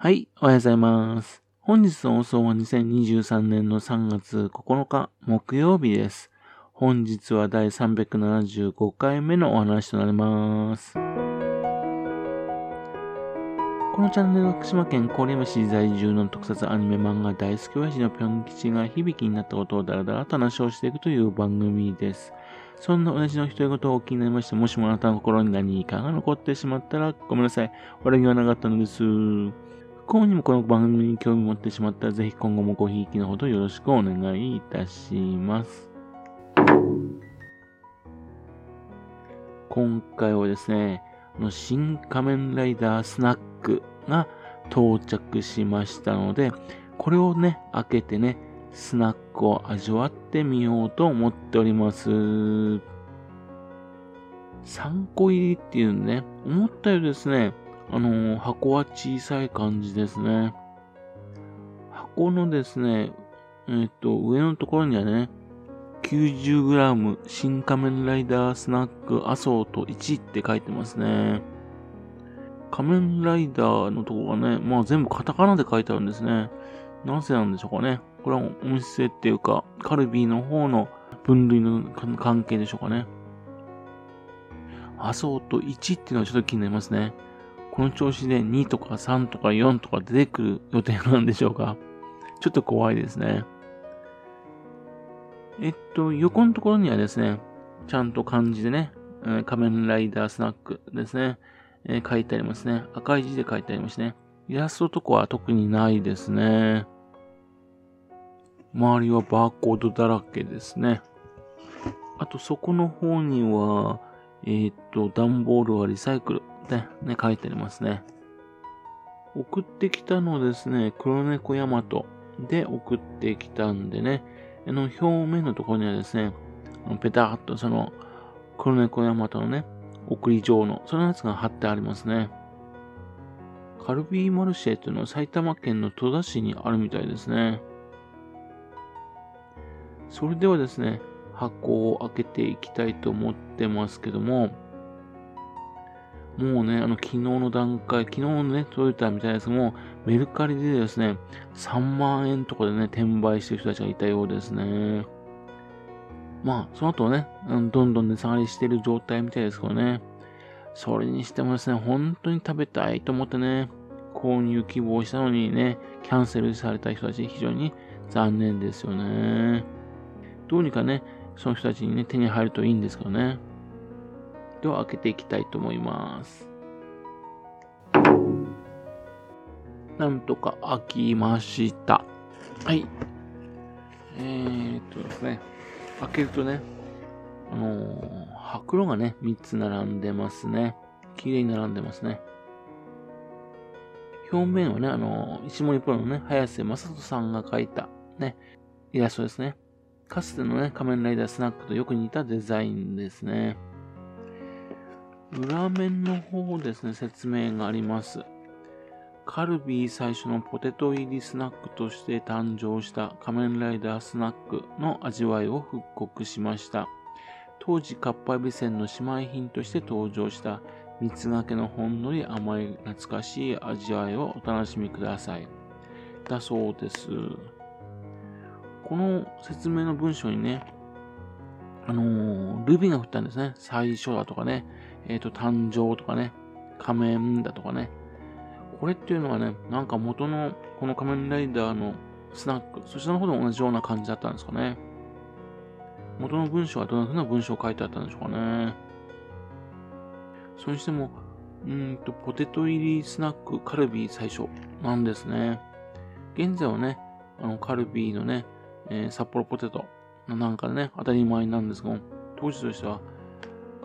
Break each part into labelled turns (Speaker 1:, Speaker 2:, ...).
Speaker 1: はい、おはようございます。本日の放送は2023年の3月9日木曜日です。本日は第375回目のお話となります。このチャンネルは福島県郡山市在住の特撮アニメ漫画大好き親父のぴょん吉が響きになったことをだらだらと話をしていくという番組です。そんな親父の独り言をお気になりまして、もしもあなたの心に何かが残ってしまったらごめんなさい。悪気はなかったのです。幸にもこの番組に興味持ってしまったら、ぜひ今後もごひいきのほどよろしくお願いいたします。今回はですね、の新仮面ライダースナックが到着しましたので、これをね、開けてね、スナックを味わってみようと思っております。3個入りっていうね、思ったよりですね、あのー、箱は小さい感じですね。箱のですね、えっ、と、上のところにはね、90g 新仮面ライダースナックアソート1って書いてますね。仮面ライダーのとこがね、まあ全部カタカナで書いてあるんですね。なぜなんでしょうかね。これはお店っていうか、カルビーの方の分類の関係でしょうかね。アソート1っていうのはちょっと気になりますね。この調子で2とか3とか4とか出てくる予定なんでしょうかちょっと怖いですね。えっと、横のところにはですね、ちゃんと漢字でね、仮面ライダースナックですね、えー、書いてありますね。赤い字で書いてありますね。イラストとかは特にないですね。周りはバーコードだらけですね。あと、そこの方には、えー、っと、段ボールはリサイクル。ね、ね、書いてありますね。送ってきたのですね、黒猫ヤマトで送ってきたんでね、あの表面のところにはですね、ペタッとその黒猫ヤマトのね、送り状の、そのやつが貼ってありますね。カルビーマルシェというのは埼玉県の戸田市にあるみたいですね。それではですね、箱を開けていきたいと思ってますけども、もうね、あの、昨日の段階、昨日のね、届いたみたいですも、メルカリでですね、3万円とかでね、転売してる人たちがいたようですね。まあ、その後ね、どんどん値下がりしてる状態みたいですけどね。それにしてもですね、本当に食べたいと思ってね、購入希望したのにね、キャンセルされた人たち、非常に残念ですよね。どうにかね、その人たちにね、手に入るといいんですけどね。では開けていきたいと思います。なんとか開きました。はい。えー、っとですね。開けるとね、あのー、白がね、3つ並んでますね。綺麗に並んでますね。表面はね、あのー、石森プロのね、早瀬正人さんが描いた、ね、イラストですね。かつてのね、仮面ライダースナックとよく似たデザインですね。裏面の方ですね、説明があります。カルビー最初のポテト入りスナックとして誕生した仮面ライダースナックの味わいを復刻しました。当時、かっぱえびせんの姉妹品として登場した蜜がけのほんのり甘い懐かしい味わいをお楽しみください。だそうです。この説明の文章にね、あのー、ルビーが振ったんですね。最初だとかね。えっ、ー、と、誕生とかね、仮面だとかね。これっていうのはね、なんか元のこの仮面ライダーのスナック、そちらの方でも同じような感じだったんですかね。元の文章はどんな風な文章を書いてあったんでしょうかね。それにしても、うんと、ポテト入りスナックカルビー最初なんですね。現在はね、あの、カルビーのね、えー、札幌ポテトなんかね、当たり前なんですが、当時としては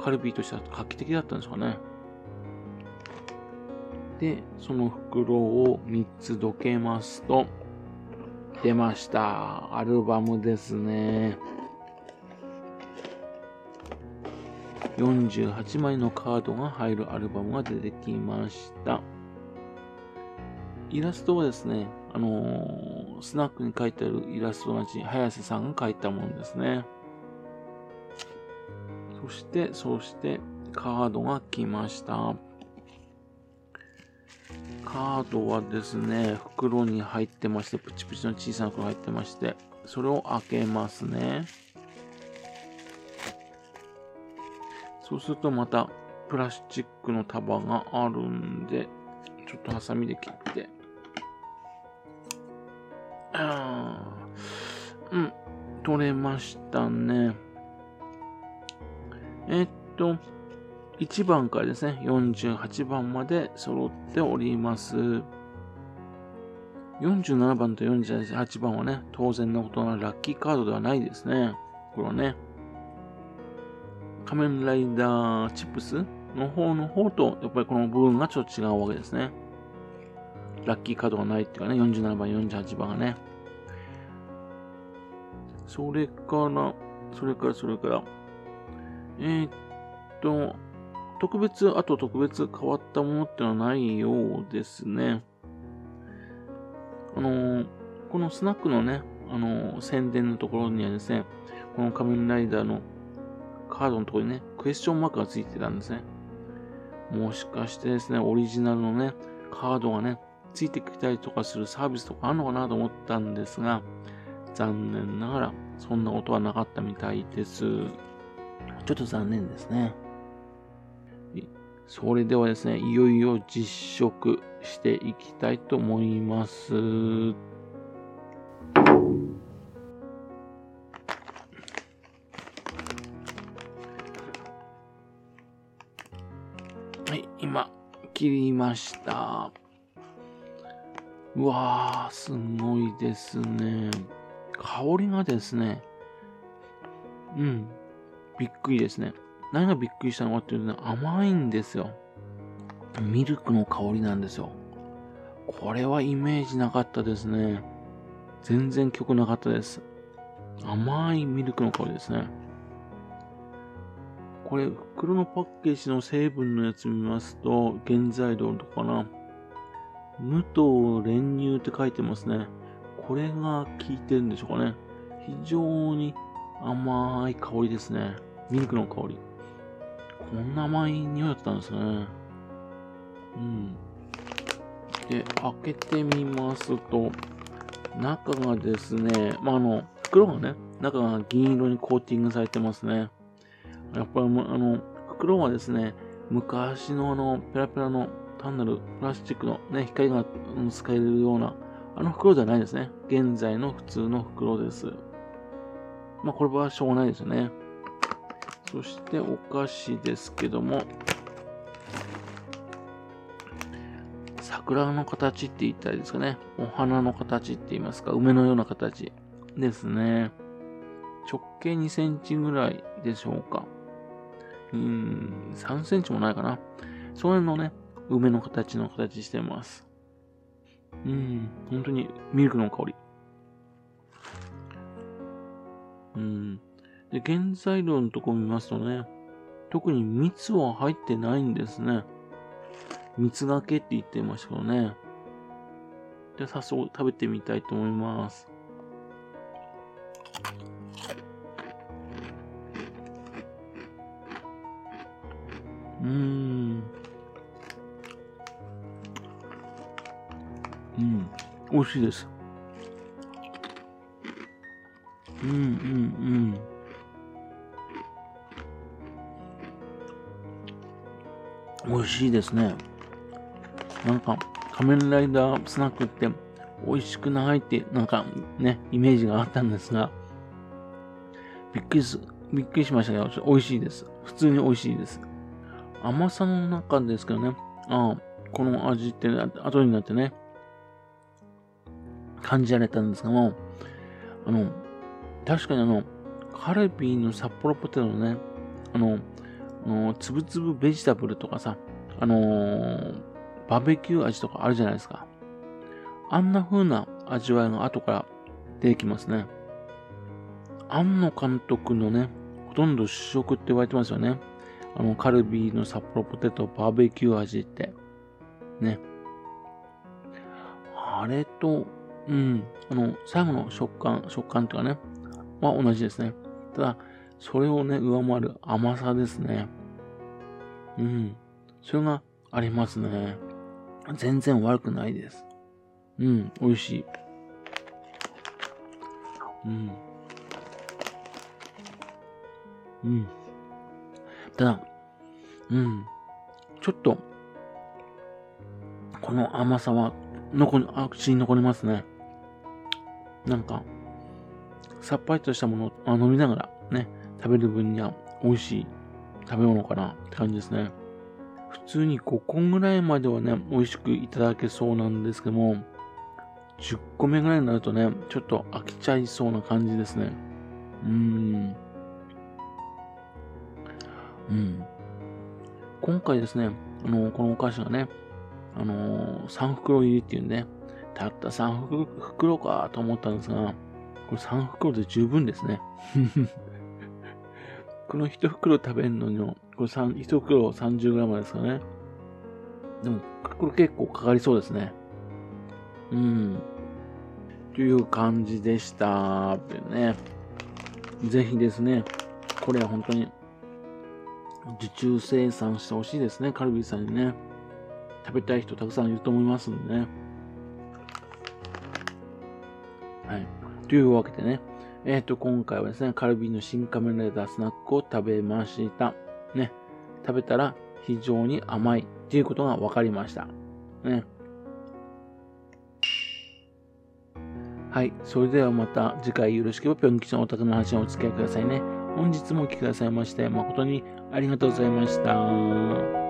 Speaker 1: カルビーとしては画期的だったんですかね。で、その袋を3つどけますと、出ました。アルバムですね。48枚のカードが入るアルバムが出てきました。イラストはですね、あのー、スナックに書いてあるイラスト同じ、早瀬さんが書いたものですね。そして、そして、カードが来ました。カードはですね、袋に入ってまして、プチプチの小さな袋入ってまして、それを開けますね。そうするとまたプラスチックの束があるんで、ちょっとハサミで切って。うん、取れましたね。えっと、1番からですね、48番まで揃っております。47番と48番はね、当然のことなラッキーカードではないですね。これはね。仮面ライダーチップスの方の方と、やっぱりこの部分がちょっと違うわけですね。ラッキーカードがないっていうかね、47番、48番がね。それから、それから、それから、えー、っと、特別、あと特別変わったものってのはないようですね。あのー、このスナックのね、あのー、宣伝のところにはですね、この仮面ライダーのカードのところにね、クエスチョンマークがついてたんですね。もしかしてですね、オリジナルのね、カードがね、ついてきたりとかするサービスとかあるのかなと思ったんですが、残念ながら、そんなことはなかったみたいです。ちょっと残念ですね。それではですね、いよいよ実食していきたいと思います。はい、今、切りました。うわー、すごいですね。香りがですね、うん、びっくりですね。何がびっくりしたのかっていうとね、甘いんですよ。ミルクの香りなんですよ。これはイメージなかったですね。全然曲なかったです。甘いミルクの香りですね。これ、袋のパッケージの成分のやつ見ますと、原材料とかな。無糖練乳って書いてますね。これが効いてるんでしょうかね。非常に甘い香りですね。ミルクの香り。こんな甘い匂いだったんですね。うん。で、開けてみますと、中がですね、まあ、あの、袋がね、中が銀色にコーティングされてますね。やっぱり、あの、袋はですね、昔のあの、ペラペラの単なるプラスチックのね、光が使えるような、あの袋じゃないですね。現在の普通の袋です。まあ、これはしょうがないですよね。そしてお菓子ですけども、桜の形って言ったらいいですかね。お花の形って言いますか、梅のような形ですね。直径2センチぐらいでしょうか。うん、3センチもないかな。その辺のね、梅の形の形してます。うん、本当にミルクの香り。うん。で、原材料のとこ見ますとね、特に蜜は入ってないんですね。蜜がけって言ってましたけどね。じゃあ早速食べてみたいと思います。うん。うん。美味しいです。うんうんうん。美味しいですね。なんか、仮面ライダースナックって美味しくないって、なんかね、イメージがあったんですが、びっくりす、びっくりしましたけど、美味しいです。普通に美味しいです。甘さの中ですけどね、ああ、この味って、後になってね、感じられたんですけども、あの、確かにあの、カルビーの札幌ポテトのね、あの、あのつぶつぶベジタブルとかさ、あのー、バーベキュー味とかあるじゃないですか。あんな風な味わいが後から出てきますね。庵野監督のね、ほとんど主食って言われてますよね。あの、カルビーの札幌ポテトバーベキュー味って。ね。あれと、うん、あの、最後の食感、食感とかね、は同じですね。ただ、それをね、上回る甘さですね。うん。それがありますね。全然悪くないです。うん、美味しい。うん。うん。ただ、うん。ちょっと、この甘さは、残り、あ、口に残りますね。なんか、さっぱりとしたものを飲みながらね、食べる分には美味しい食べ物かなって感じですね。普通に5個ぐらいまではね、美味しくいただけそうなんですけども、10個目ぐらいになるとね、ちょっと飽きちゃいそうな感じですね。うーん。うん。今回ですね、あの、このお菓子がね、あの、3袋入りっていうんで、ね、たった3袋かと思ったんですが、これ3袋で十分ですね。この1袋食べるのにも、これ1袋 30g ですかね。でも、これ結構かかりそうですね。うん。という感じでした。ね。ぜひですね、これは本当に受注生産してほしいですね、カルビーさんにね。食べたい人たくさんいると思いますんでね。はい。というわけでね、えっ、ー、と、今回はですね、カルビーの新仮面ライダースナックを食べました。ね。食べたら非常に甘いっていうことが分かりました。ね。はい。それではまた次回よろしければぴょん吉のお宅の話にお付き合いくださいね。本日もお聴きくださいまして誠にありがとうございました。